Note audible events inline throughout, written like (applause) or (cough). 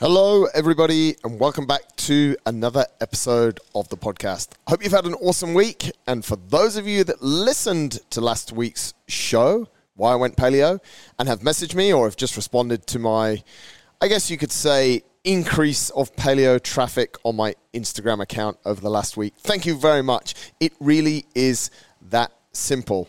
Hello, everybody, and welcome back to another episode of the podcast. Hope you've had an awesome week. And for those of you that listened to last week's show, Why I Went Paleo, and have messaged me or have just responded to my, I guess you could say, increase of paleo traffic on my Instagram account over the last week, thank you very much. It really is that simple.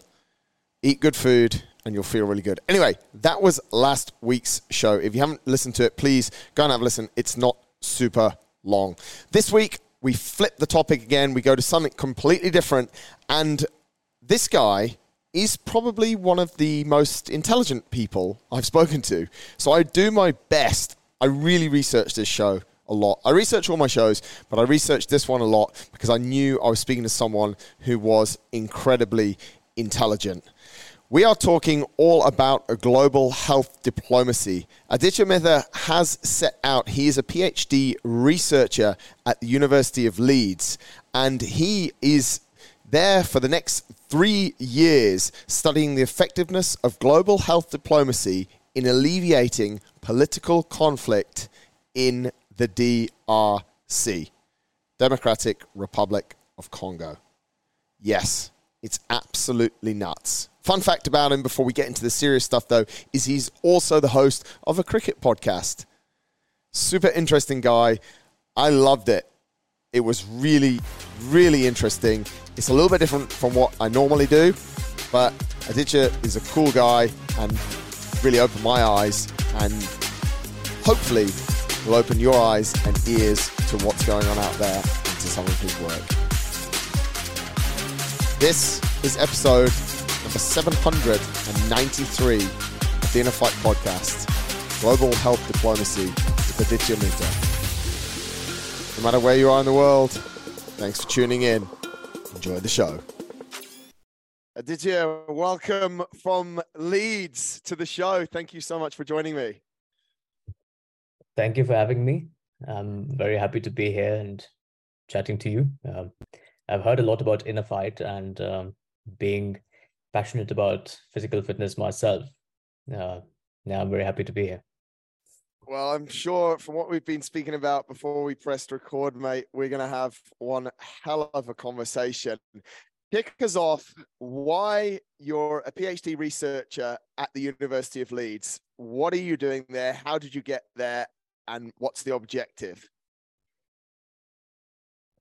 Eat good food and you'll feel really good. Anyway, that was last week's show. If you haven't listened to it, please go and have a listen. It's not super long. This week, we flip the topic again. We go to something completely different. And this guy is probably one of the most intelligent people I've (laughs) spoken to. So I do my best. I really researched this show a lot. I research all my shows, but I researched this one a lot because I knew I was speaking to someone who was incredibly intelligent. We are talking all about a global health diplomacy. Aditya Mehta has set out, he is a PhD researcher at the University of Leeds, and he is there for the next three years studying the effectiveness of global health diplomacy in alleviating political conflict in the DRC, Democratic Republic of Congo. Yes, it's absolutely nuts. Fun fact about him before we get into the serious stuff, though, is he's also the host of a cricket podcast. Super interesting guy. I loved it. It was really, really interesting. It's a little bit different from what I normally do, but Aditya is a cool guy and really opened my eyes and hopefully will open your eyes and ears to what's going on out there and to some of his work. This is episode number 793 of the Inner Fight Podcast Global Health Diplomacy with Aditya Mehta. No matter where you are in the world, thanks for tuning in. Enjoy the show. Aditya, welcome from Leeds to the show. Thank you so much for joining me. Thank you for having me. I'm very happy to be here and chatting to you. Um, I've heard a lot about inner fight and um, being passionate about physical fitness myself. Uh, now I'm very happy to be here. Well, I'm sure from what we've been speaking about before we pressed record, mate, we're going to have one hell of a conversation. Kick us off. Why you're a PhD researcher at the University of Leeds? What are you doing there? How did you get there? And what's the objective?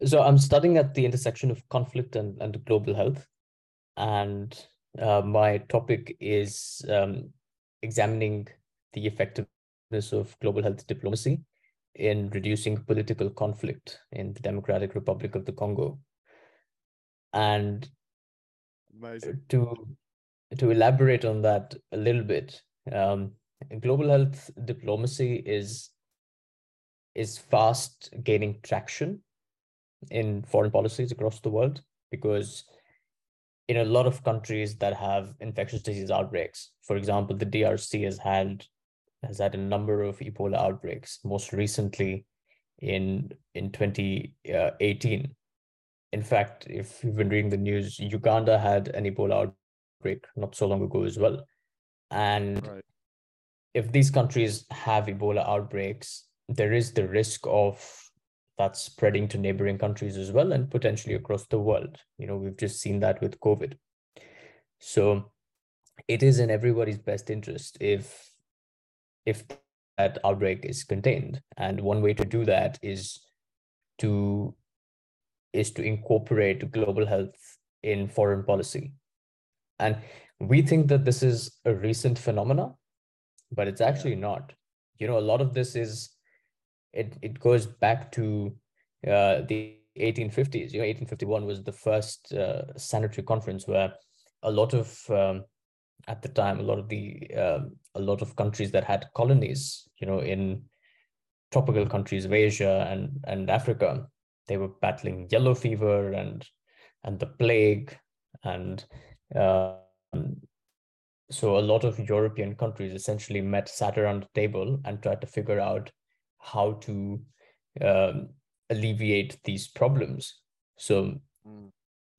So I'm studying at the intersection of conflict and, and global health. And uh, my topic is um, examining the effectiveness of global health diplomacy in reducing political conflict in the Democratic Republic of the Congo. And Amazing. to to elaborate on that a little bit, um, global health diplomacy is is fast gaining traction in foreign policies across the world because in a lot of countries that have infectious disease outbreaks, for example, the DRC has had has had a number of Ebola outbreaks. Most recently, in in 2018. In fact, if you've been reading the news, Uganda had an Ebola outbreak not so long ago as well. And right. if these countries have Ebola outbreaks, there is the risk of that spreading to neighboring countries as well and potentially across the world. You know, we've just seen that with COVID. So it is in everybody's best interest if if that outbreak is contained. And one way to do that is to is to incorporate global health in foreign policy. And we think that this is a recent phenomena, but it's actually not. You know, a lot of this is it it goes back to uh, the 1850s. You know, 1851 was the first uh, sanitary conference where a lot of um, at the time a lot of the um, a lot of countries that had colonies, you know, in tropical countries of Asia and and Africa, they were battling yellow fever and and the plague and uh, so a lot of European countries essentially met, sat around the table, and tried to figure out how to um, alleviate these problems. So, mm.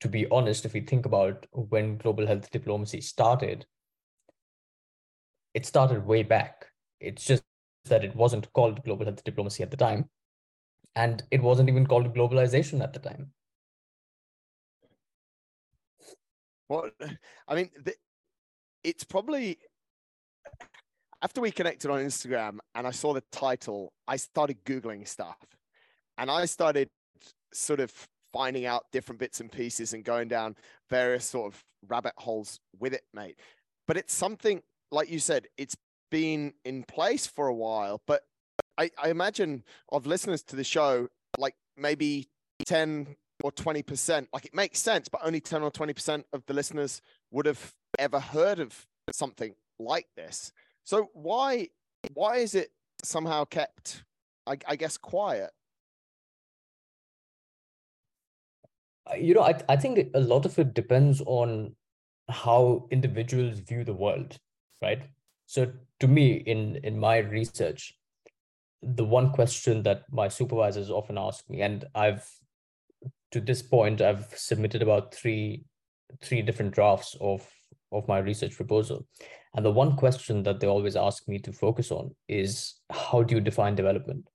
to be honest, if we think about when global health diplomacy started, it started way back. It's just that it wasn't called global health diplomacy at the time. And it wasn't even called globalization at the time. Well, I mean, the, it's probably after we connected on Instagram and I saw the title, I started Googling stuff and I started sort of finding out different bits and pieces and going down various sort of rabbit holes with it, mate. But it's something, like you said, it's been in place for a while. But I, I imagine of listeners to the show, like maybe 10 or 20%, like it makes sense, but only 10 or 20% of the listeners would have ever heard of something like this. So why why is it somehow kept, I, I guess, quiet? Uh, you know, I, I think a lot of it depends on how individuals view the world, right? So to me, in in my research, the one question that my supervisors often ask me, and I've to this point, I've submitted about three three different drafts of of my research proposal. And the one question that they always ask me to focus on is how do you define development?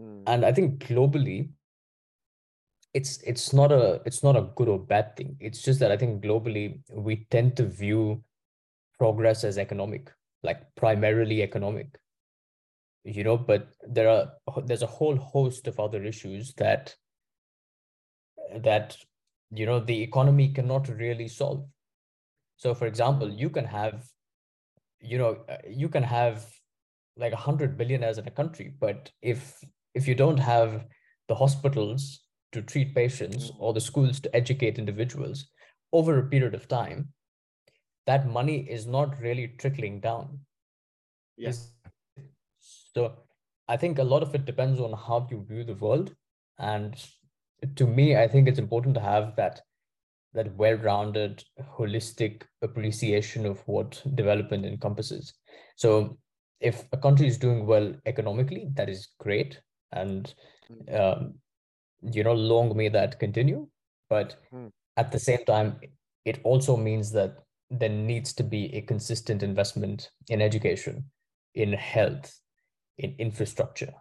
Mm. And I think globally, it's it's not a it's not a good or bad thing. It's just that I think globally we tend to view progress as economic, like primarily economic. You know, but there are there's a whole host of other issues that that you know the economy cannot really solve so for example, you can have, you know, uh, you can have like a hundred billionaires in a country, but if if you don't have the hospitals to treat patients or the schools to educate individuals over a period of time, that money is not really trickling down. Yes. So I think a lot of it depends on how you view the world. And to me, I think it's important to have that that well-rounded holistic appreciation of what development encompasses. So if a country is doing well economically that is great. And hmm. um, you know long may that continue. But mm. at the same time it also means that there needs to be a consistent investment in education in health in infrastructure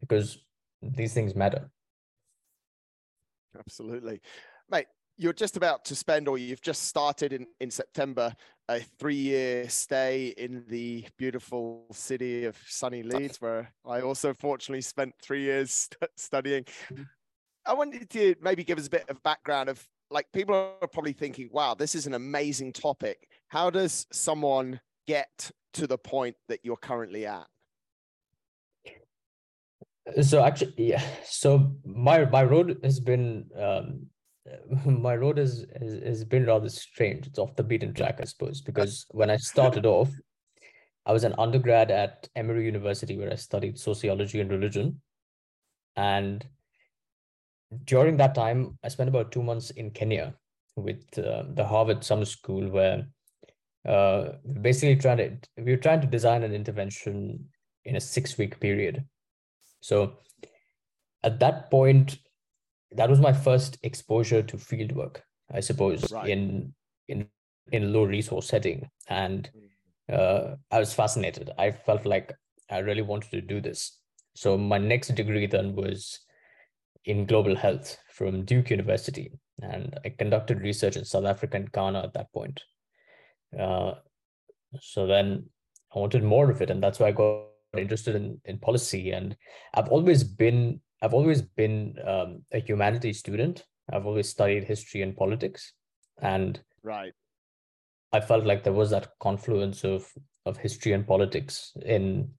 because these things matter. Absolutely. Mate you're just about to spend, or you've just started in, in September, a three year stay in the beautiful city of sunny Leeds, where I also fortunately spent three years (laughs) st- studying. I wanted to maybe give us a bit of background of like people are probably thinking, wow, this is an amazing topic. How does someone get to the point that you're currently at? So actually, yeah. So my my road has been um, (laughs) my road is has, has been rather strange. It's off the beaten track, I suppose, because (laughs) when I started off, I was an undergrad at Emory University where I studied sociology and religion. And during that time, I spent about two months in Kenya with uh, the Harvard Summer School, where uh, basically trying to we were trying to design an intervention in a six week period. So at that point, that was my first exposure to field work, I suppose, right. in in in low resource setting, and mm. uh, I was fascinated. I felt like I really wanted to do this. So my next degree then was in global health from Duke University, and I conducted research in South Africa and Ghana at that point. Uh, so then I wanted more of it, and that's why I got interested in in policy. And I've always been I've always been um, a humanities student. I've always studied history and politics, and right, I felt like there was that confluence of of history and politics in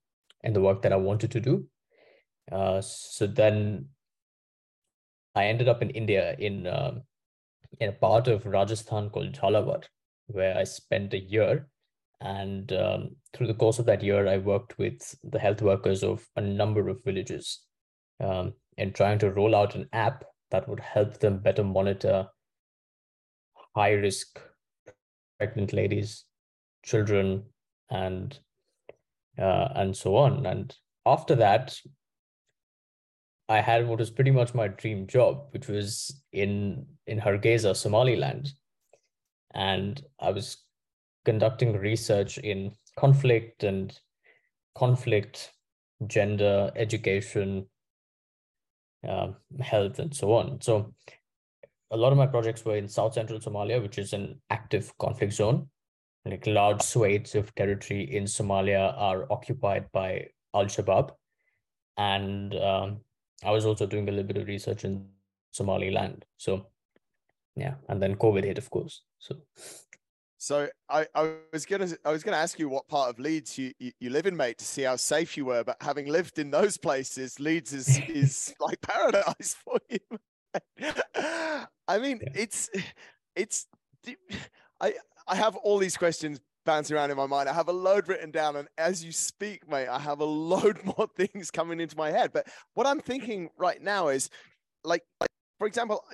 in the work that I wanted to do. Uh, so then, I ended up in India in uh, in a part of Rajasthan called Jhalawar, where I spent a year. And um, through the course of that year, I worked with the health workers of a number of villages um, in trying to roll out an app that would help them better monitor high risk pregnant ladies, children, and uh, and so on. And after that, I had what was pretty much my dream job, which was in in Hargeisa, Somaliland, and I was conducting research in conflict and conflict, gender, education, uh, health, and so on. So a lot of my projects were in South Central Somalia, which is an active conflict zone. Like large swathes of territory in Somalia are occupied by Al Shabaab. And um, I was also doing a little bit of research in Somaliland. So, yeah. And then COVID hit, of course. So, so I, I was gonna I was gonna ask you what part of Leeds you, you, you, live in, mate, to see how safe you were. But having lived in those places, Leeds is is (laughs) like paradise (laughs) for you. I mean, yeah. it's it's I I have all these questions bouncing around in my mind. I have a load written down, and as you speak, mate, I have a load (laughs) more things coming into my head. But what I'm thinking right now is, like, like for example,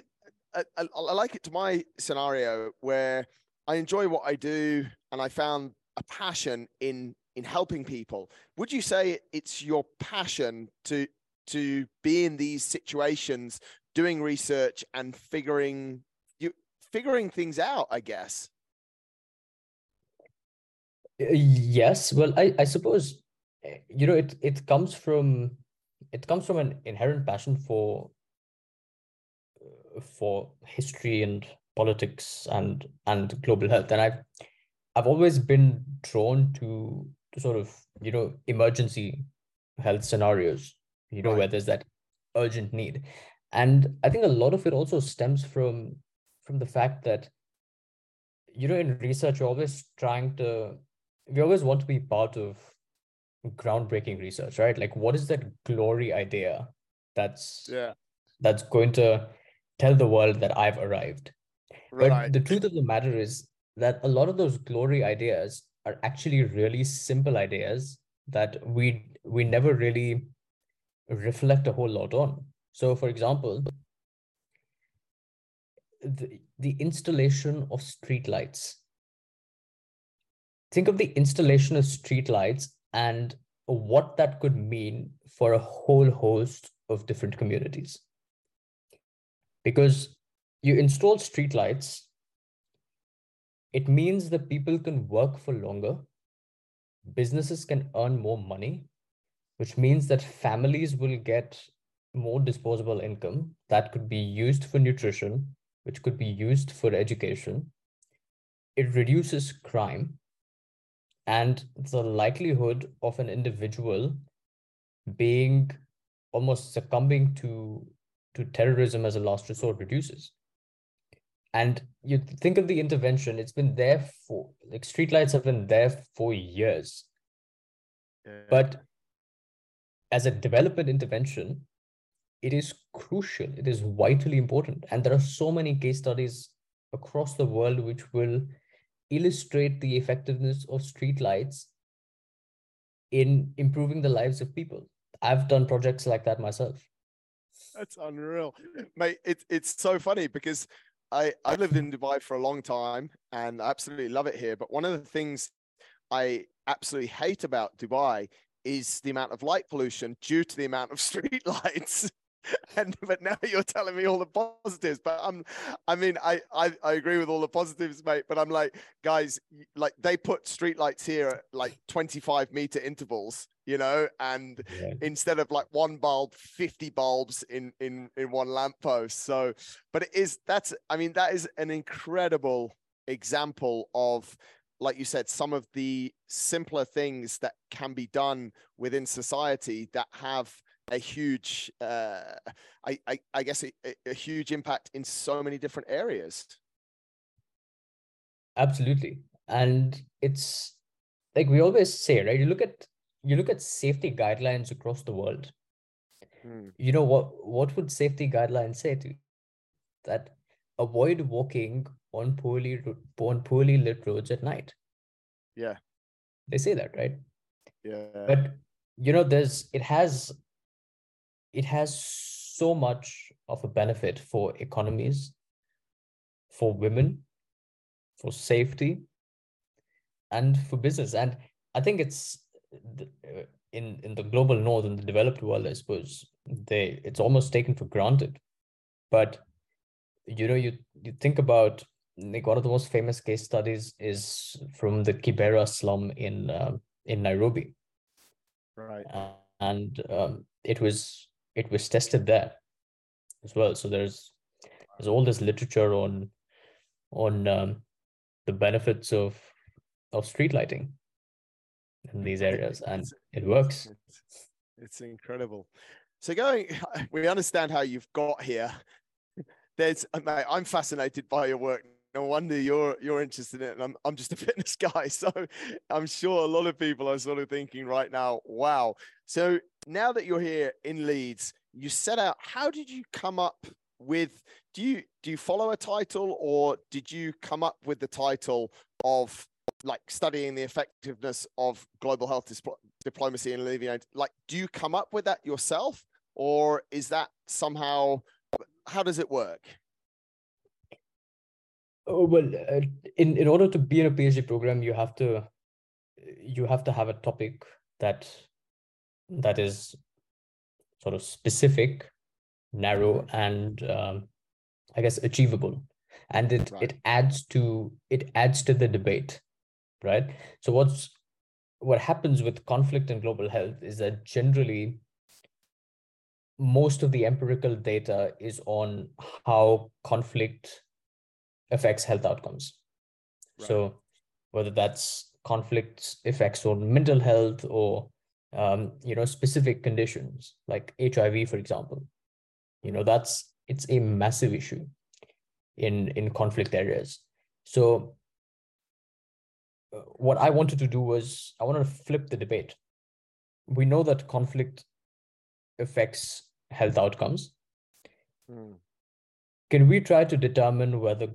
I, I, I like it to my scenario where I enjoy what I do, and I found a passion in in helping people. Would you say it's your passion to to be in these situations, doing research and figuring you figuring things out? I guess. Yes. Well, I I suppose eh, you know it it comes from it comes from an inherent passion for uh, for history and politics and and global health. And i've i've always been drawn to, to sort of you know emergency health scenarios you know right. where there's that urgent need. And i think a lot of it also stems from from the fact that you know in research you're always trying to we always want to be part of groundbreaking research right? Like what is that glory idea that's yeah. that's going to tell the world that i've arrived Right. But the truth of the matter is that a lot of those glory ideas are actually really simple ideas that we we never really reflect a whole lot on. So, for example, the, the installation of streetlights. Think of the installation of streetlights and what that could mean for a whole host of different communities. Because you install streetlights, it means that people can work for longer, businesses can earn more money, which means that families will get more disposable income that could be used for nutrition, which could be used for education. It reduces crime and the likelihood of an individual being almost succumbing to to terrorism as a last resort reduces and you think of the intervention it's been there for like streetlights have been there for years. Yeah. but as a development intervention it is crucial it is vitally important. And there are so many case studies across the world which will illustrate the effectiveness of streetlights in improving the lives of people. I've done projects like that myself. That's unreal. Mate it, it's so funny because I, I lived in Dubai for a long time and I absolutely love it here. But one of the things I absolutely hate about Dubai is the amount of light pollution due to the amount of (laughs) street lights. (laughs) and but now you're telling me all the positives but i'm i mean I, I i agree with all the positives mate but i'm like guys like they put streetlights here at like 25 meter intervals you know and yeah. instead of like one bulb 50 bulbs in in in one lamppost so but it is that's i mean that is an incredible example of like you said some of the simpler things that can be done within society that have a huge uh i i, I guess a, a huge impact in so many different areas. Absolutely. And it's like we always say right you look at you look at safety guidelines across the world. Hmm. you know what what would safety guidelines say to you? that avoid walking on poorly on poorly lit roads at night. Yeah. They say that right? Yeah. But you know there's it has it has so much of a benefit for economies for women for safety and for business. And i think it's uh, in in the global north in the developed world i suppose they it's almost taken for granted. But you know you you think about like one of the most famous case studies is from the kibera slum in uh, in nairobi. Right. Uh, and um, it was it was tested there as well. So there's there's all this literature on on um, the benefits of of street lighting in these areas, and it works. It's, it's incredible. So going, (laughs) we understand how you've got here. There's, mate, I'm fascinated by your work. No wonder you're you're interested in it. And I'm I'm just a (laughs) fitness guy, so I'm sure a lot of people are sort of thinking right now, wow. So now that you're here in Leeds, you set out. How did you come up with? Do you do you follow a title, or did you come up with the title of like studying the effectiveness of global health diplomacy and alleviate? Like, do you come up with that yourself, or is that somehow? How does it work? Oh, well, uh, in in order to be in a PhD program, you have to you have to have a topic that that is sort of specific, narrow, and um, I guess achievable, and it Right. it adds to it adds to the debate, right? So what's what happens with conflict and global health is that generally most of the empirical data is on how conflict affects health outcomes. Right. So whether that's conflicts effects on mental health or um, you know specific conditions like HIV, for example, you know that's it's a massive issue in in conflict areas. So uh, what I wanted to do was I wanted to flip the debate. We know that conflict affects health outcomes. Hmm, Can we try to determine whether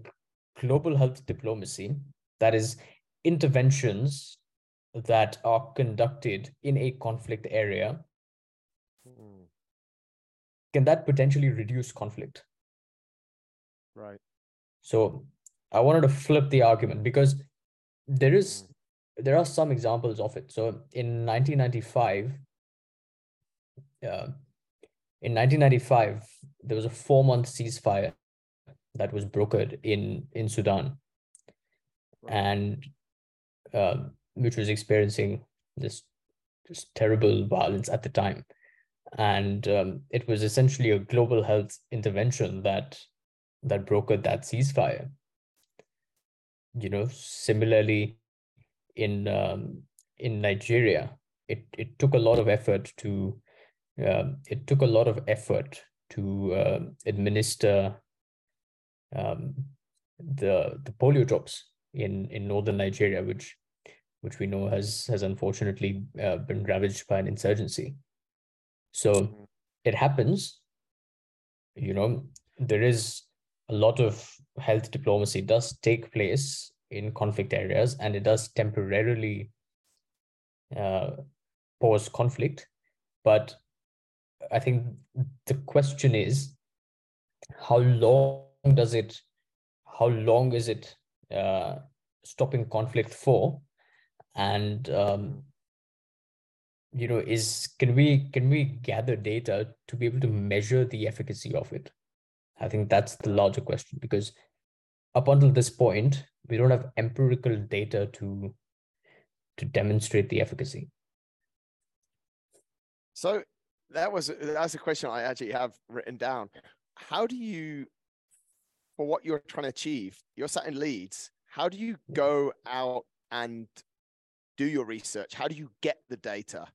global health diplomacy, that is, interventions that are conducted in a conflict area, hmm, can that potentially reduce conflict? Right. So I wanted to flip the argument because there is there are some examples of it. So in 1995, uh, in 1995, there was a four-month ceasefire that was brokered in in Sudan, Right. and um, which was experiencing this just terrible violence at the time, and um, it was essentially a global health intervention that that brokered that ceasefire. You know, similarly, in um, in Nigeria, it it took a lot of effort to um, it took a lot of effort to um administer um, the the polio drops in in northern Nigeria, which which we know has has unfortunately uh, been ravaged by an insurgency. So Mm. it happens. You know, there is a lot of health diplomacy does take place in conflict areas, and it does temporarily uh, pause conflict. But I think the question is, how long does it? How long is it uh, stopping conflict for? And um, you know, is can we can we gather data to be able to measure the efficacy of it? I think that's the larger question because up until this point, we don't have empirical data to to demonstrate the efficacy. So that was that's a question I actually have written down. How do you, for what you're trying to achieve, you're sat in Leeds. How do you go out and do your research? How do you get the data?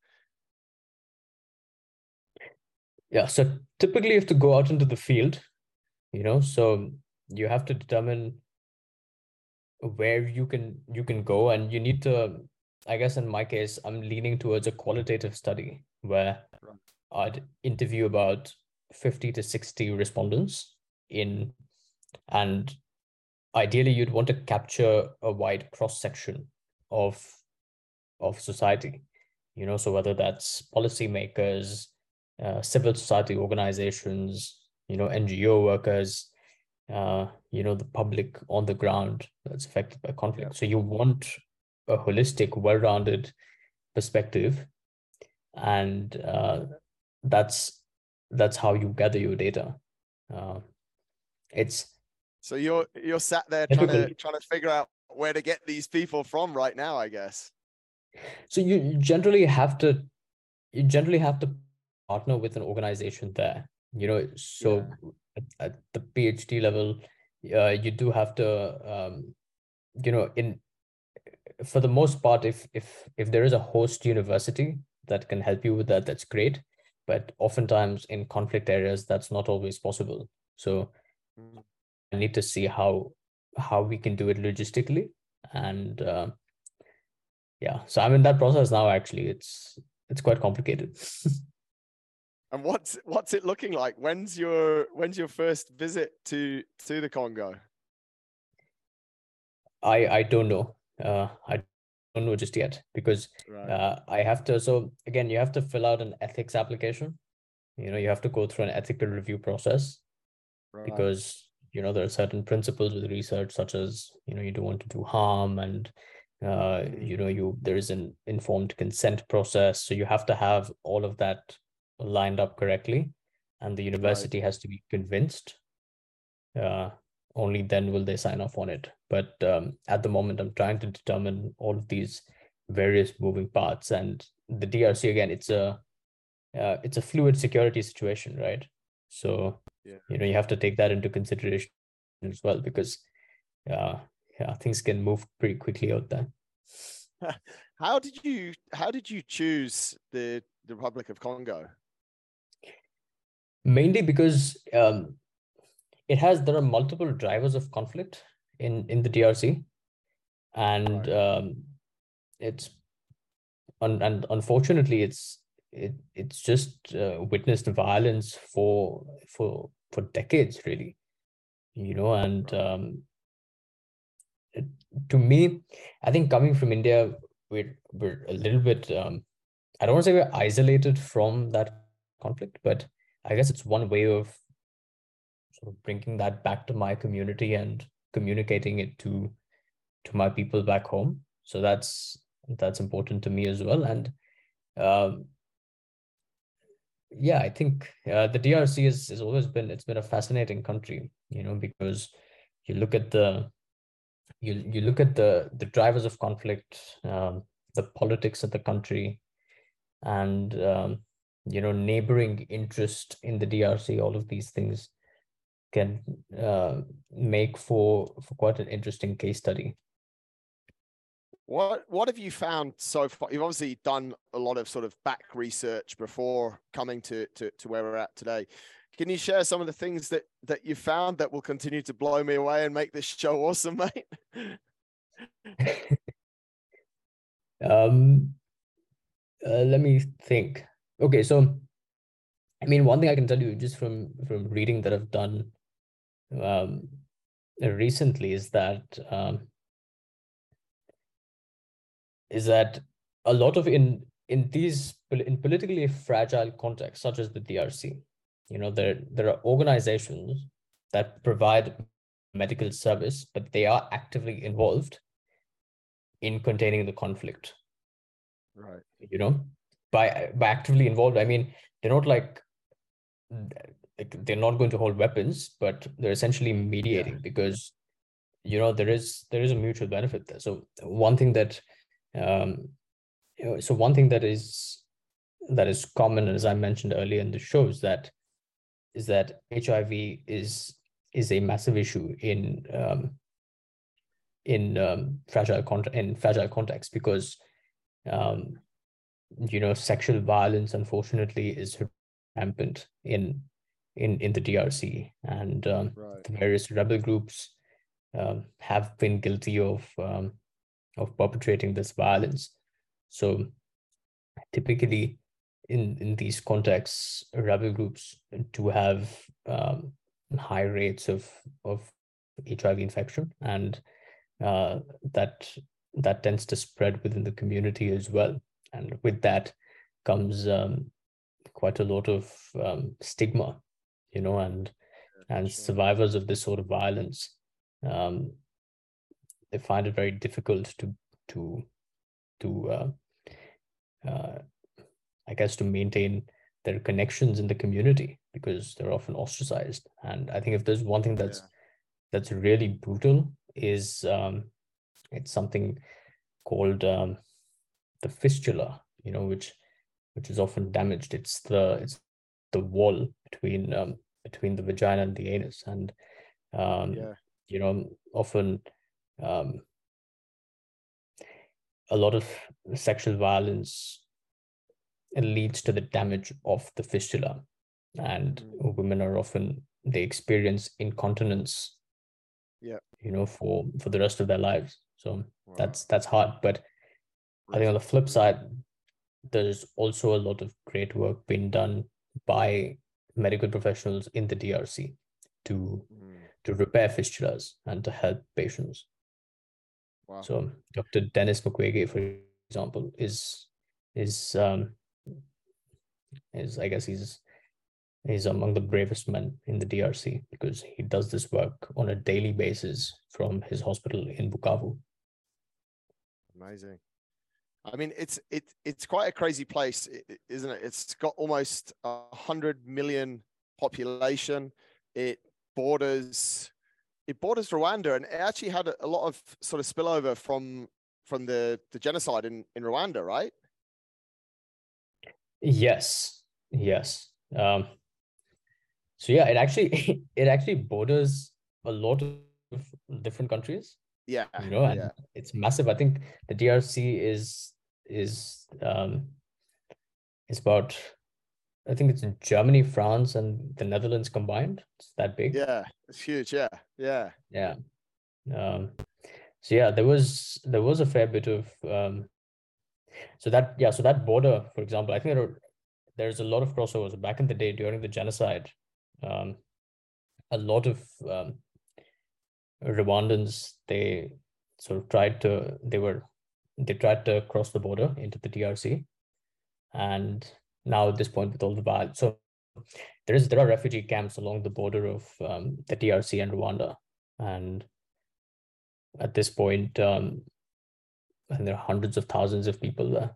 Yeah, so typically you have to go out into the field, you know, so you have to determine where you can you can go and you need to I guess in my case I'm leaning towards a qualitative study where. I'd interview about 50 to 60 respondents in and ideally you'd want to capture a wide cross section of of society you know? So whether that's policymakers uh, civil society organizations you know ngo workers uh, you know the public on the ground that's affected by conflict. So you want a holistic well-rounded perspective. And uh, that's that's how you gather your data. Uh, it's So you're you're sat there trying to trying to figure out where to get these people from right now, I guess. so you generally have to you generally have to partner with an organization there. You know, so yeah. at, at, the PhD level, uh, you do have to, um, you know, in for the most part, if if if there is a host university that can help you with that, that's great. But oftentimes in conflict areas, that's not always possible. So mm. I need to see how how we can do it logistically. And uh, yeah so i'm in that process now actually. It's it's quite complicated. (laughs) And what's what's it looking like? When's your when's your first visit to to the congo? I i don't know. Uh i don't know just yet because right. uh, i have to so again you have to fill out an ethics application. You know you have to go through an ethical review process right. because you know there are certain principles with research such as you know you don't want to do harm and uh, you know you there is an informed consent process. So you have to have all of that lined up correctly and the university right. has to be convinced uh, only then will they sign off on it. But um, at the moment i'm trying to determine all of these various moving parts and the drc again it's a uh, it's a fluid security situation right? So yeah. you know you have to take that into consideration as well because uh, yeah things can move pretty quickly out there (laughs) how did you how did you choose the, the republic of congo mainly because um, it has there are multiple drivers of conflict in in the drc and right. um, it's un, and unfortunately it's it it's just uh, witnessed violence for for for decades really. You know and um to me i think coming from india we're we're a little bit um i don't want to say we're isolated from that conflict but i guess it's one way of sort of bringing that back to my community and communicating it to to my people back home. So that's that's important to me as well. And um yeah, I think uh, the DRC is has always been it's been a fascinating country, you know, because you look at the you you look at the the drivers of conflict, um, the politics of the country, and um, you know neighboring interest in the DRC. All of these things can uh, make for for quite an interesting case study. What what have you found so far? You've obviously done a lot of sort of back research before coming to, to, to where we're at today. Can you share some of the things that that you found that will continue to blow me away and make this show awesome, mate? (laughs) um, uh, let me think. Okay, so I mean, one thing I can tell you just from from reading that I've done um, recently is that um, is that a lot of in in these in politically fragile contexts such as the DRC, you know, there there are organizations that provide medical service, but they are actively involved in containing the conflict. Right. You know, by by actively involved, I mean they're not like they're not going to hold weapons, but they're essentially mediating yeah. because you know there is there is a mutual benefit there. So one thing that um, so one thing that is that is common, as I mentioned earlier in the show, is that is that HIV is is a massive issue in um, in um, fragile con- in fragile context because um, you know sexual violence unfortunately is rampant in in in the DRC and um, right. the various rebel groups um, have been guilty of um, of perpetrating this violence. So typically in, in these contexts, rebel groups do have um, high rates of, of HIV infection and uh, that that tends to spread within the community as well. And with that comes um, quite a lot of um, stigma, you know, and and survivors of this sort of violence um, they find it very difficult to to to uh, uh, I guess to maintain their connections in the community because they're often ostracized. And I think if there's one thing that's yeah. that's really brutal is um, it's something called um, the fistula, you know, which which is often damaged. It's the it's the wall between um, between the vagina and the anus, and um, yeah. you know often um, a lot of sexual violence leads to the damage of the fistula, and mm. women are often they experience incontinence. Yeah, you know for for the rest of their lives. So wow. that's that's hard, but I think on the flip side, there's also a lot of great work being done by medical professionals in the DRC to mm. to repair fistulas and to help patients. Wow. So Dr. Denis Mukwege, for example, is is um is I guess he's he's among the bravest men in the DRC because he does this work on a daily basis from his hospital in Bukavu. Amazing. I mean, it's it it's quite a crazy place, isn't it? It's got almost a hundred million population. It borders it borders Rwanda, and it actually had a, lot of sort of spillover from from the the genocide in in Rwanda, right? Yes, yes. Um, so yeah, it actually (laughs) it actually borders a lot of different countries. Yeah, you know, and yeah. it's massive. I think the DRC is is um is about I think it's Germany, France, and the Netherlands combined. It's that big. Yeah, it's huge. Yeah, yeah, yeah. Um, so yeah, there was there was a fair bit of um, so that yeah, so that border, for example, I think there are, there's a lot of crossovers. Back in the day, during the genocide, um, a lot of um, Rwandans they sort of tried to they were they tried to cross the border into the DRC, and now at this point with all the violence, so there is there are refugee camps along the border of um, the DRC and Rwanda, and at this point, um, and there are hundreds of thousands of people there.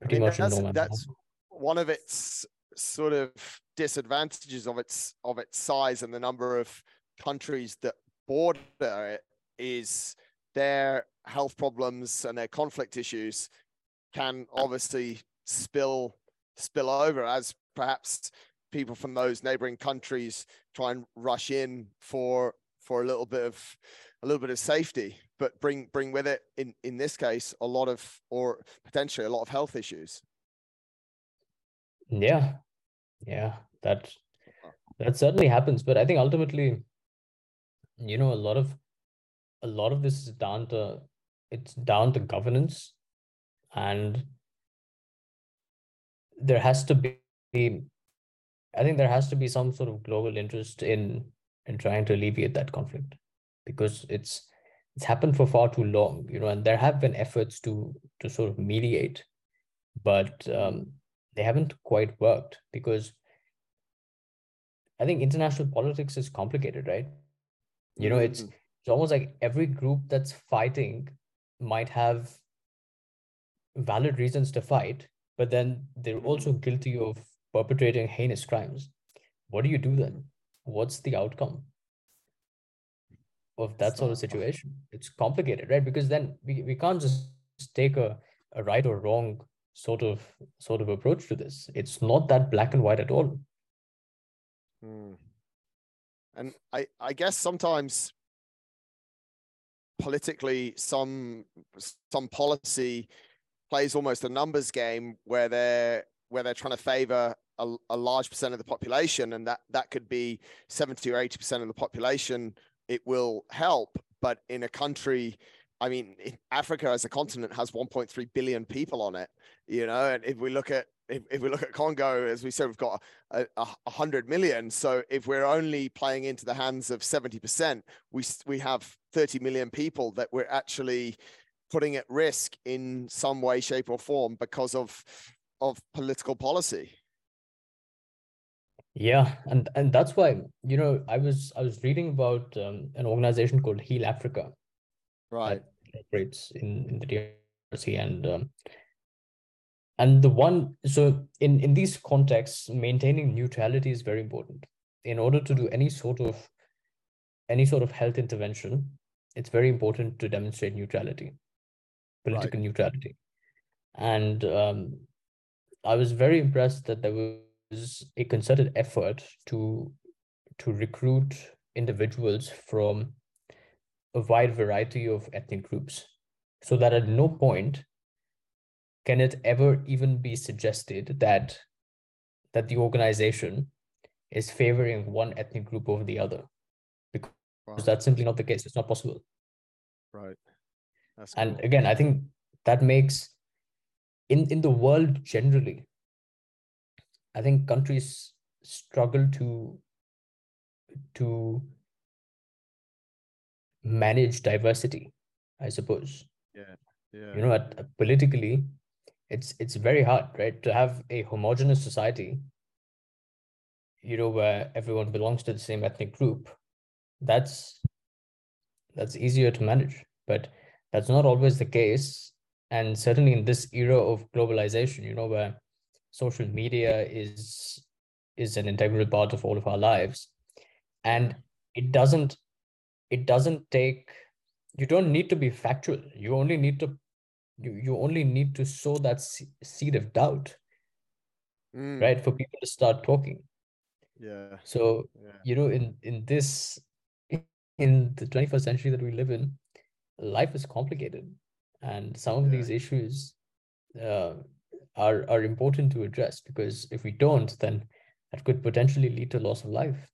Pretty I mean, much that's, no that's one of its sort of disadvantages of its of its size and the number of countries that border it is their health problems and their conflict issues can obviously spill spill over as perhaps people from those neighboring countries try and rush in for for a little bit of a little bit of safety but bring bring with it in in this case a lot of or potentially a lot of health issues. Yeah. Yeah that that certainly happens but i think ultimately you know a lot of a lot of this is down to it's down to governance and there has to be i think there has to be some sort of global interest in in trying to alleviate that conflict because it's it's happened for far too long you know and there have been efforts to to sort of mediate but um, they haven't quite worked because i think international politics is complicated right you know it's mm-hmm. it's almost like every group that's fighting might have valid reasons to fight, but then they're also guilty of perpetrating heinous crimes. What do you do then? What's the outcome of that sort of situation? It's complicated, right? Because then we, we can't just take a, a right or wrong sort of sort of approach to this. It's not that black and white at all. Hmm. And I, I guess sometimes politically some some policy plays almost a numbers game where they're where they're trying to favor a, a, large percent of the population and that that could be 70 or 80 percent of the population. It will help but in a country i mean africa as a continent has 1.3 billion people on it you know and if we look at if, if we look at congo as we said we've got a, a, a hundred million. So if we're only playing into the hands of 70 percent we we have 30 million people that we're actually putting at risk in some way, shape, or form because of of political policy. Yeah, and and that's why you know I was I was reading about um, an organization called Heal Africa, right? operates in in the DRC and um, and the one so in in these contexts, maintaining neutrality is very important. In order to do any sort of any sort of health intervention, it's very important to demonstrate neutrality political right. neutrality. and um, I was very impressed that there was a concerted effort to to recruit individuals from a wide variety of ethnic groups, so that at no point can it ever even be suggested that that the organization is favoring one ethnic group over the other because wow. that's simply not the case it's not possible right that's and cool. again i think that makes in in the world generally i think countries struggle to to manage diversity i suppose. Yeah yeah. You know at, politically it's it's very hard right to have a homogenous society you know where everyone belongs to the same ethnic group. That's that's easier to manage. But that's not always the case. And certainly in this era of globalization you know where social media is is an integral part of all of our lives. And it doesn't it doesn't take you don't need to be factual. You only need to you, you only need to sow that seed of doubt mm. right for people to start talking. Yeah. So yeah. you know in in this in the 21st century that we live in life is complicated. And some of yeah. these issues uh, are are important to address because if we don't then that could potentially lead to loss of life.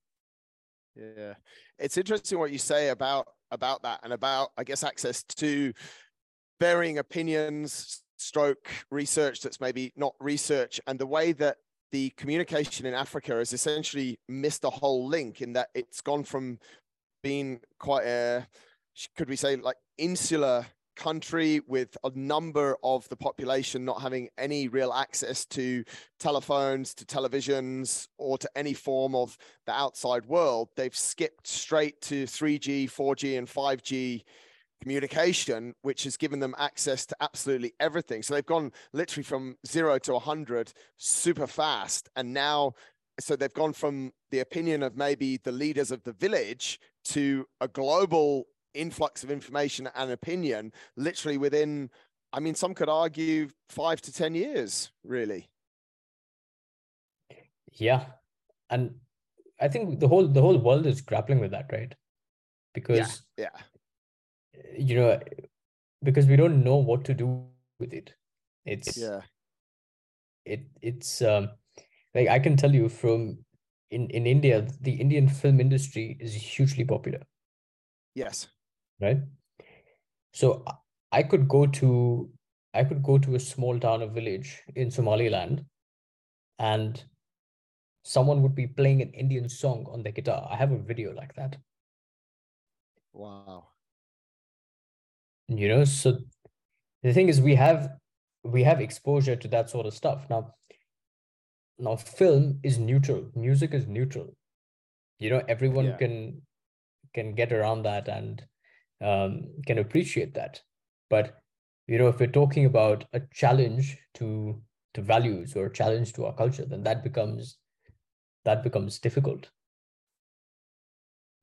Yeah. It's interesting what you say about about that and about i guess access to varying opinions stroke research that's maybe not research and the way that the communication in Africa has essentially missed a whole link in that it's gone from being quite a, could we say, like insular country with a number of the population not having any real access to telephones, to televisions, or to any form of the outside world. They've skipped straight to 3G, 4G, and 5G communication, which has given them access to absolutely everything. So they've gone literally from zero to 100 super fast. And now, so they've gone from the opinion of maybe the leaders of the village to a global influx of information and opinion, literally within, I mean, some could argue five to 10 years, really. Yeah. And I think the whole the whole world is grappling with that, right? Because yeah, yeah you know because we don't know what to do with it it's yeah it it's um like i can tell you from in in india the indian film industry is hugely popular yes right? So i could go to i could go to a small town or village in somaliland and someone would be playing an indian song on their guitar. I have a video like that. Wow. You know so the thing is we have we have exposure to that sort of stuff. Now now film is neutral. Music is neutral. You know everyone yeah. can can get around that and um, can appreciate that. But you know if we're talking about a challenge to to values or a challenge to our culture then that becomes that becomes difficult.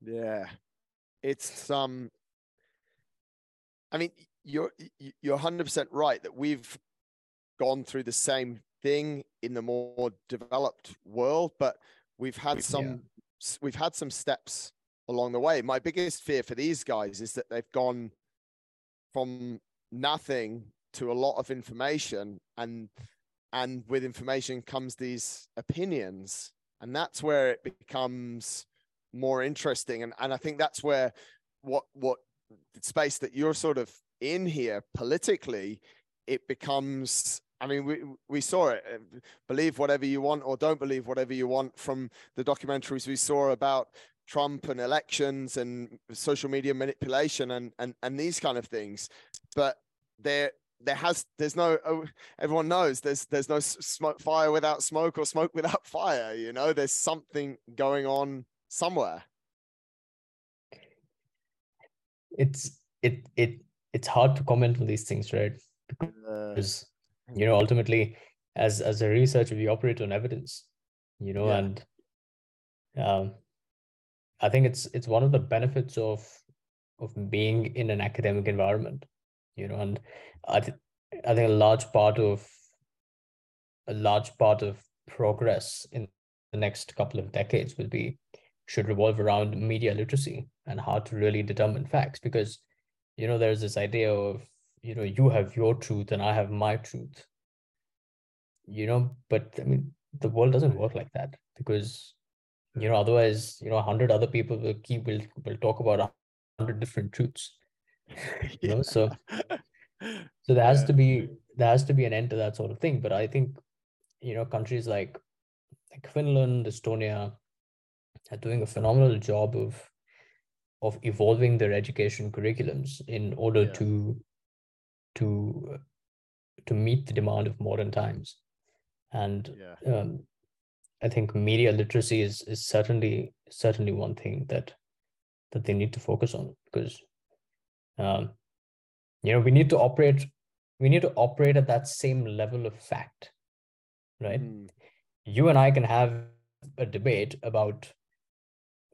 Yeah. It's um I mean, you're you're 100% right that we've gone through the same thing in the more developed world, but we've had some yeah. we've had some steps along the way. My biggest fear for these guys is that they've gone from nothing to a lot of information and and with information comes these opinions and that's where it becomes more interesting and and I think that's where what what space that you're sort of in here politically, it becomes I mean, we we saw it. Uh, believe whatever you want, or don't believe whatever you want from the documentaries we saw about Trump and elections and social media manipulation and and and these kind of things. But there there has there's no oh, everyone knows there's there's no smoke fire without smoke or smoke (laughs) without fire. You know, there's something going on somewhere it's it it it's hard to comment on these things, right? Because you know, ultimately, as as a researcher, we operate on evidence, you know, yeah. and um, I think it's it's one of the benefits of of being in an academic environment, you know, and I th- I think a large part of a large part of progress in the next couple of decades will be should revolve around media literacy and how to really determine facts because you know there's this idea of you know you have your truth and i have my truth. You know but i mean the world doesn't work like that because you know otherwise you know 100 other people will keep will, will talk about 100 different truths (laughs) you know so so there has yeah. to be there has to be an end to that sort of thing but i think you know countries like like finland estonia are doing a phenomenal job of of evolving their education curriculums in order yeah. to to to meet the demand of modern times and yeah. um, i think media literacy is is certainly certainly one thing that that they need to focus on because um, you know we need to operate we need to operate at that same level of fact right mm. you and i can have a debate about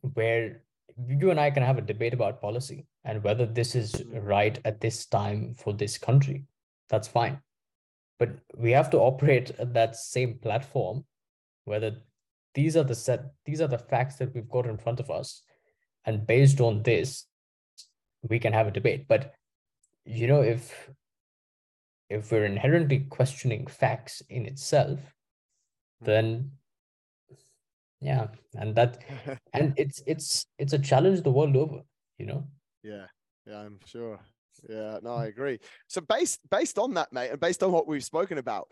where you and I can have a debate about policy and whether this is right at this time for this country. That's fine. But we have to operate at that same platform, whether these are the set, these are the facts that we've got in front of us. And based on this, we can have a debate. But you know, if if we're inherently questioning facts in itself, hmm. then yeah and that (laughs) and it's it's it's a challenge the world over you know? Yeah. Yeah i'm sure. Yeah no i agree. So based based on that mate and based on what we've spoken about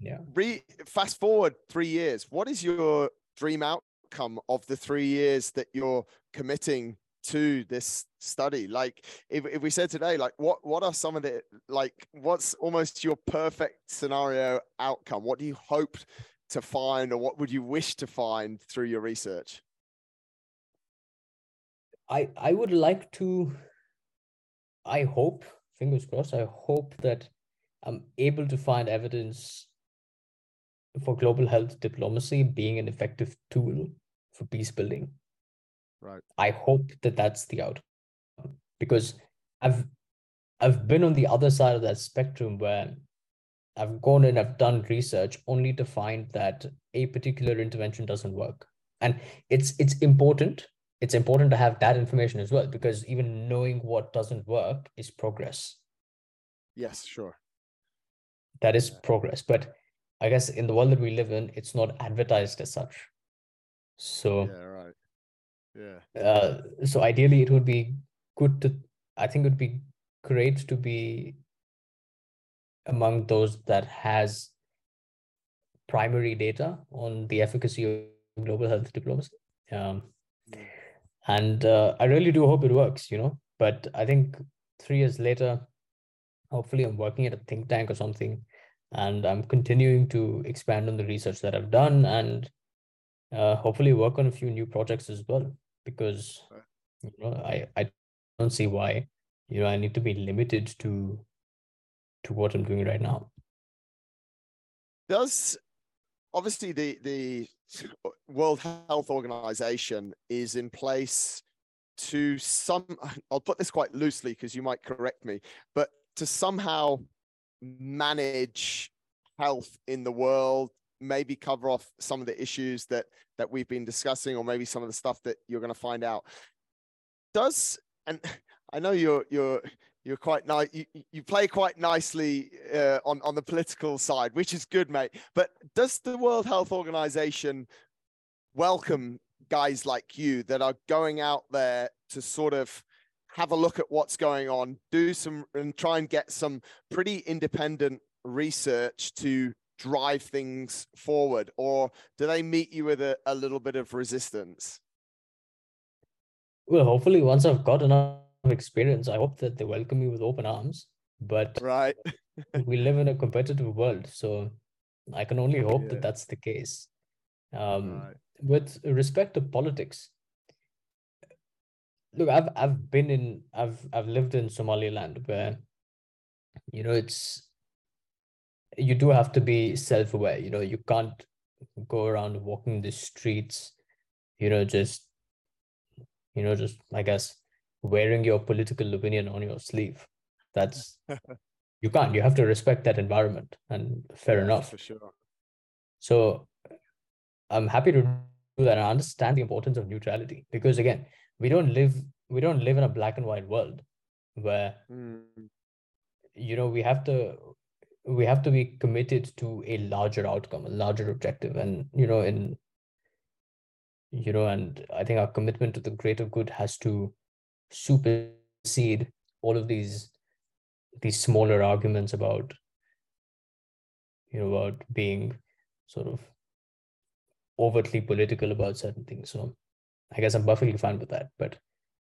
yeah. Re fast forward three years what is your dream outcome of the three years that you're committing to this study? Like if, if we said today like what what are some of the like what's almost your perfect scenario outcome? What do you hope to find or what would you wish to find through your research? I I would like to I hope, fingers crossed, I hope that I'm able to find evidence for global health diplomacy being an effective tool for peace building. Right. I hope that that's the outcome because I've I've been on the other side of that spectrum where I've gone and I've done research only to find that a particular intervention doesn't work. And it's it's important. It's important to have that information as well, because even knowing what doesn't work is progress. Yes, sure. That is progress. But I guess in the world that we live in, it's not advertised as such. So yeah, right. Yeah. Uh, so ideally it would be good to I think it would be great to be among those that has primary data on the efficacy of global health diplomacy. Um, and uh, I really do hope it works, you know. But I think three years later, hopefully, I'm working at a think tank or something, and I'm continuing to expand on the research that I've done, and uh, hopefully work on a few new projects as well. Because you know, I I don't see why you know I need to be limited to to what I'm doing right now. Does obviously the the World Health Organization is in place to some I'll put this quite loosely because you might correct me, but to somehow manage health in the world, maybe cover off some of the issues that that we've been discussing or maybe some of the stuff that you're going to find out. Does and I know you're you're you're quite nice. You, you play quite nicely uh, on on the political side, which is good, mate. But does the World Health Organization welcome guys like you that are going out there to sort of have a look at what's going on, do some and try and get some pretty independent research to drive things forward, or do they meet you with a, a little bit of resistance? Well, hopefully, once I've got enough experience, I hope that they welcome me with open arms. But right, (laughs) we live in a competitive world, so I can only hope yeah. that that's the case. Um, right. With respect to politics, look, I've I've been in I've I've lived in Somaliland where, you know, it's you do have to be self-aware. You know, you can't go around walking the streets, you know, just you know, just I guess wearing your political opinion on your sleeve. That's (laughs) you can't. You have to respect that environment, and fair Yeah, enough. For sure. So I'm happy to do that. I understand the importance of neutrality because again, we don't live we don't live in a black and white world where Mm, you know we have to we have to be committed to a larger outcome, a larger objective, and you know in you know, and I think our commitment to the greater good has to supersede all of these these smaller arguments about you know about being sort of overtly political about certain things. So i guess i'm perfectly fine with that but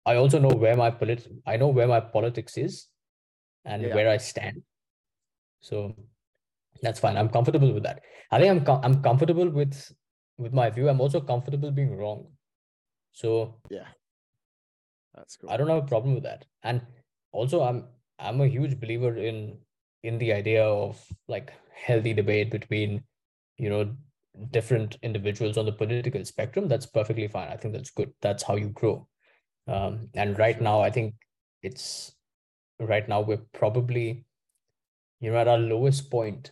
i also know where my polit i know where my politics is and Yeah. where i stand so that's fine i'm comfortable with that i think i'm com- i'm comfortable with with my view i'm also comfortable being wrong so yeah. That's cool. I don't have a problem with that. And also I'm I'm a huge believer in in the idea of like healthy debate between, you know, different individuals on the political spectrum. That's perfectly fine. I think that's good. That's how you grow. Um, and right now I think it's right now we're probably, you know, at our lowest point,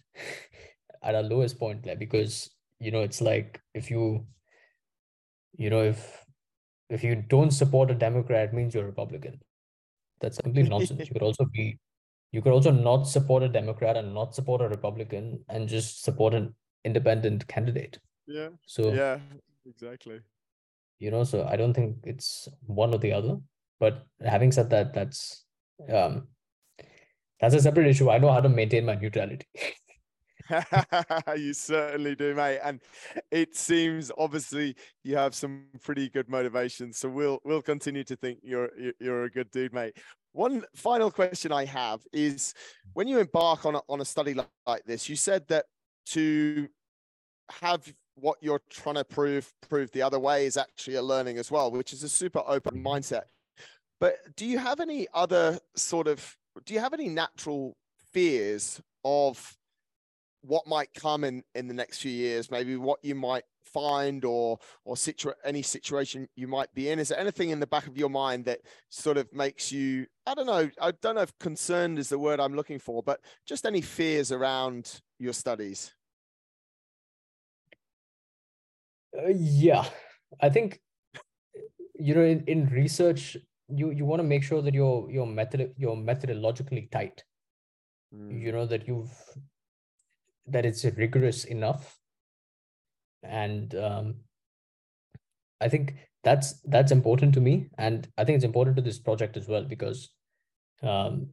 (laughs) at our lowest point, like because you know, it's like if you, you know, if if you don't support a Democrat, means you're a Republican. That's complete nonsense. You could also be, you could also not support a Democrat and not support a Republican and just support an independent candidate. yeah. So, Yeah. Exactly. you know, so I don't think it's one or the other. But having said that, that's um that's a separate issue. I know how to maintain my neutrality. (laughs) you certainly do, mate. And it seems obviously you have some pretty good motivation. So we'll we'll continue to think you're you're- a good dude, mate. One final question I have is when you embark on a, on a study like, like this, you said that to have what you're trying to prove prove the other way is actually a learning as well, which is a super open mindset. But do you have any other sort of do you have any natural fears of what might come in in the next few years maybe what you might find or or any situation you might be in is there anything in the back of your mind that sort of makes you i don't know i don't know if concerned is the word i'm looking for but just any fears around your studies? Uh, yeah, I think you know in, in research you you want to make sure that you're you're method you're methodologically tight. You know that you've that it's rigorous enough, and um, I think that's that's important to me, and I think it's important to this project as well because um,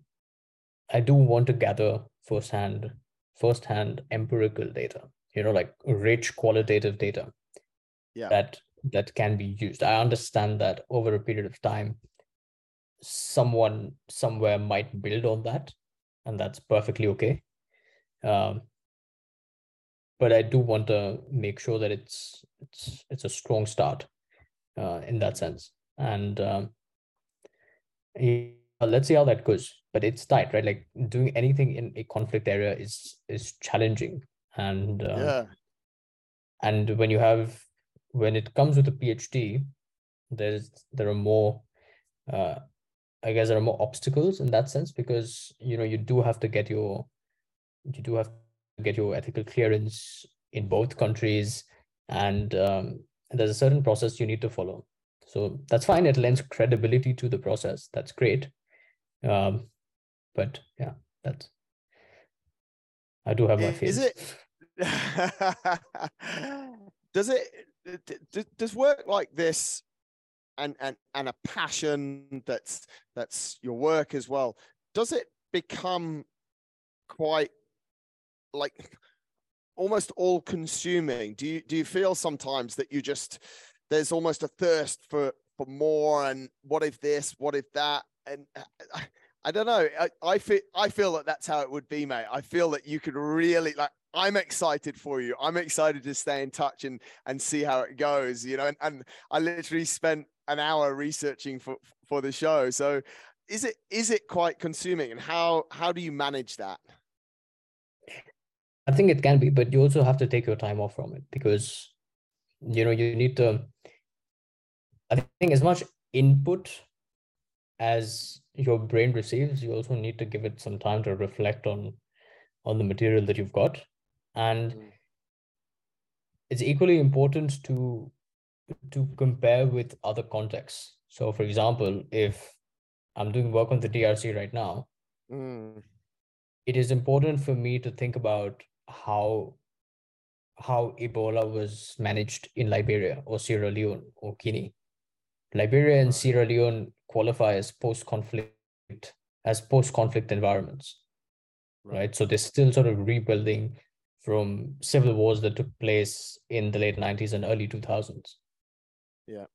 I do want to gather firsthand firsthand empirical data. You know, like rich qualitative data yeah. that that can be used. I understand that over a period of time someone somewhere might build on that and that's perfectly okay. Um, but i do want to make sure that it's it's it's a strong start uh, in that sense. And um, yeah, let's see how that goes. But it's tight right? Like doing anything in a conflict area is is challenging. And um, yeah. and when you have when it comes with a phd there's there are more uh, i guess there are more obstacles in that sense because you know you do have to get your you do have to get your ethical clearance in both countries. And um, and there's a certain process you need to follow. So that's fine. It lends credibility to the process. That's great um, but yeah that's i do have my fears is it (laughs) does it does work like this and and and a passion that's that's your work as well does it become quite like almost all consuming do you do you feel sometimes that you just there's almost a thirst for for more and what if this what if that and uh, I, I don't know I, I feel i feel that that's how it would be mate. I feel that you could really like i'm excited for you. I'm excited to stay in touch and and see how it goes you know and, and i literally spent an hour researching for for the show. So is it is it quite consuming and how how do you manage that? I think it can be, but you also have to take your time off from it because you know you need to. I think as much input as your brain receives, you also need to give it some time to reflect on on the material that you've got. And mm. it's equally important to to compare with other contexts. So for example, if I'm doing work on the DRC right now, mm. it is important for me to think about how how Ebola was managed in Liberia or Sierra Leone or Guinea. Liberia and Sierra Leone qualify as post-conflict as post-conflict environments, right. right? So they're still sort of rebuilding from civil wars that took place in the late 90s and early 2000s. Yeah.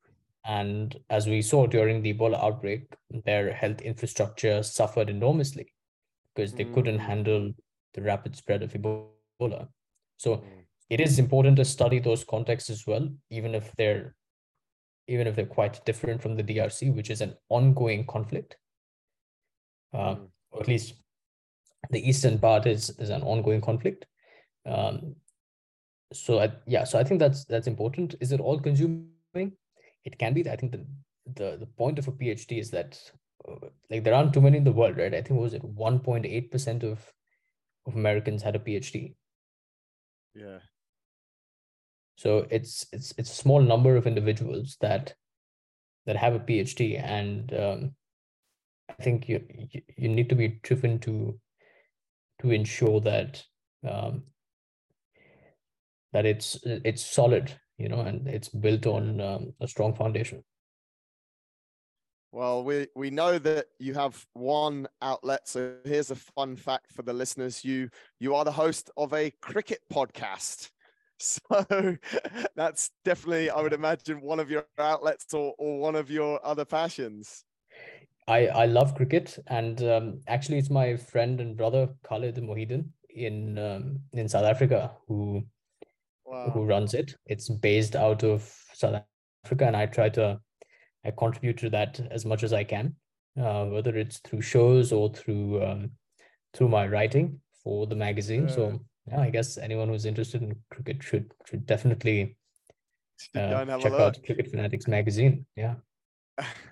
And as we saw during the Ebola outbreak, their health infrastructure suffered enormously because they mm. couldn't handle the rapid spread of Ebola. So mm. it is important to study those contexts as well, even if they're even if they're quite different from the DRC, which is an ongoing conflict. Uh, mm. Or at least the eastern part is is an ongoing conflict. Um, so I, yeah, so I think that's that's important. Is it all consuming? It can be. I think the the the point of a PhD is that uh, like there aren't too many in the world, right? I think was it one point eight percent of of Americans had a PhD. Yeah, so it's it's it's a small number of individuals that that have a PhD, and um, I think you, you, you need to be driven to to ensure that um, that it's it's solid, you know, and it's built on um, a strong foundation. Well, we we know that you have one outlet. So here's a fun fact for the listeners: you you are the host of a cricket podcast. So (laughs) that's definitely, I would imagine, one of your outlets or, or one of your other passions. I, I love cricket, and um, actually, it's my friend and brother Khalid Mohidin in um, in South Africa who wow. who runs it. It's based out of South Africa, and I try to I contribute to that as much as I can, uh, whether it's through shows or through um, through my writing for the magazine. Yeah. So yeah, I guess anyone who's interested in cricket should should definitely uh, check out Cricket Fanatics magazine. Yeah. (laughs)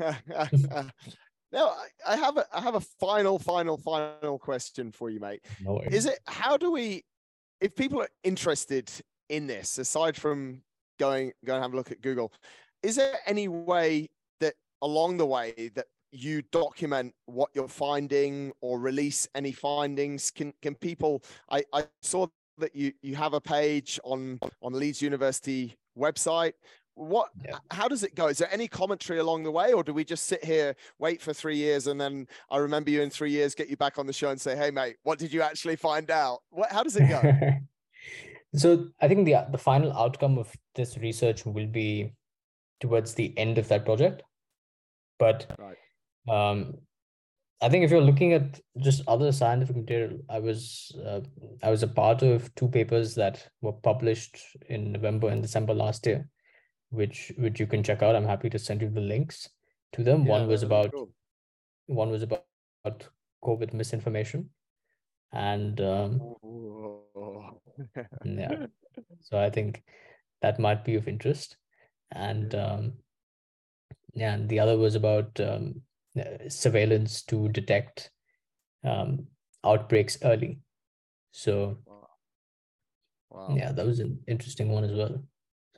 now I have a I have a final final final question for you, mate. No Is it how do we, if people are interested in this, aside from going go and have a look at Google, is there any way that along the way that you document what you're finding or release any findings? Can can people i i saw that you you have a page on on leeds university website. What yeah. how does it go? Is there any commentary along the way or do we just sit here wait for three years and then i remember you in three years get you back on the show and say hey mate what did you actually find out? What how does it go? (laughs) So i think the the final outcome of this research will be towards the end of that project. But right um, I think if you're looking at just other scientific material, I was uh, I was a part of two papers that were published in November and December last year, which which you can check out. I'm happy to send you the links to them. Yeah, one was about cool. one was about, about COVID misinformation, and um, yeah, (laughs) so I think that might be of interest, and um, yeah, and the other was about um, surveillance to detect um, outbreaks early. So, wow. Wow. yeah, that was an interesting one as well.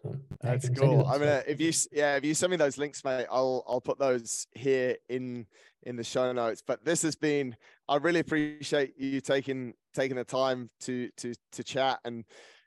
So that's cool. I mean, uh, if you yeah, if you send me those links, mate, I'll I'll put those here in in the show notes. But this has been I really appreciate you taking taking the time to to to chat and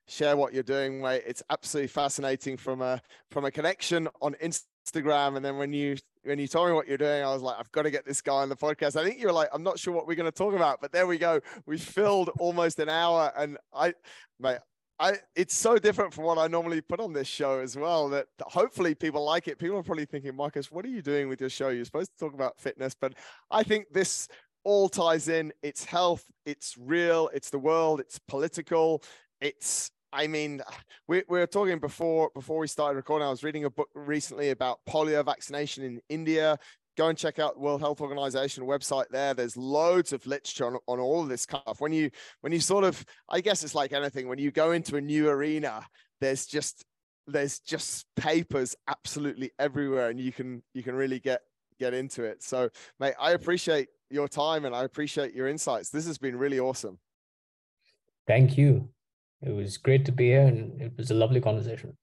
share what you're doing, mate. It's absolutely fascinating from a from a connection on Instagram, and then when you when you told me what you're doing, I was like, I've got to get this guy on the podcast. I think you're like, I'm not sure what we're going to talk about, but there we go. We filled (laughs) almost an hour, and I, mate, I, it's so different from what I normally put on this show as well. That hopefully people like it. People are probably thinking, Marcus, what are you doing with your show? You're supposed to talk about fitness, but I think this all ties in. It's health, it's real, it's the world, it's political, it's I mean, we, we were talking before before we started recording. I was reading a book recently about polio vaccination in India. Go and check out World Health Organization website there. There's loads of literature on, on all of this stuff. When you when you sort of, I guess it's like anything. When you go into a new arena, there's just there's just papers absolutely everywhere, and you can you can really get get into it. So, mate, I appreciate your time and I appreciate your insights. This has been really awesome. Thank you. It was great to be here and it was a lovely conversation.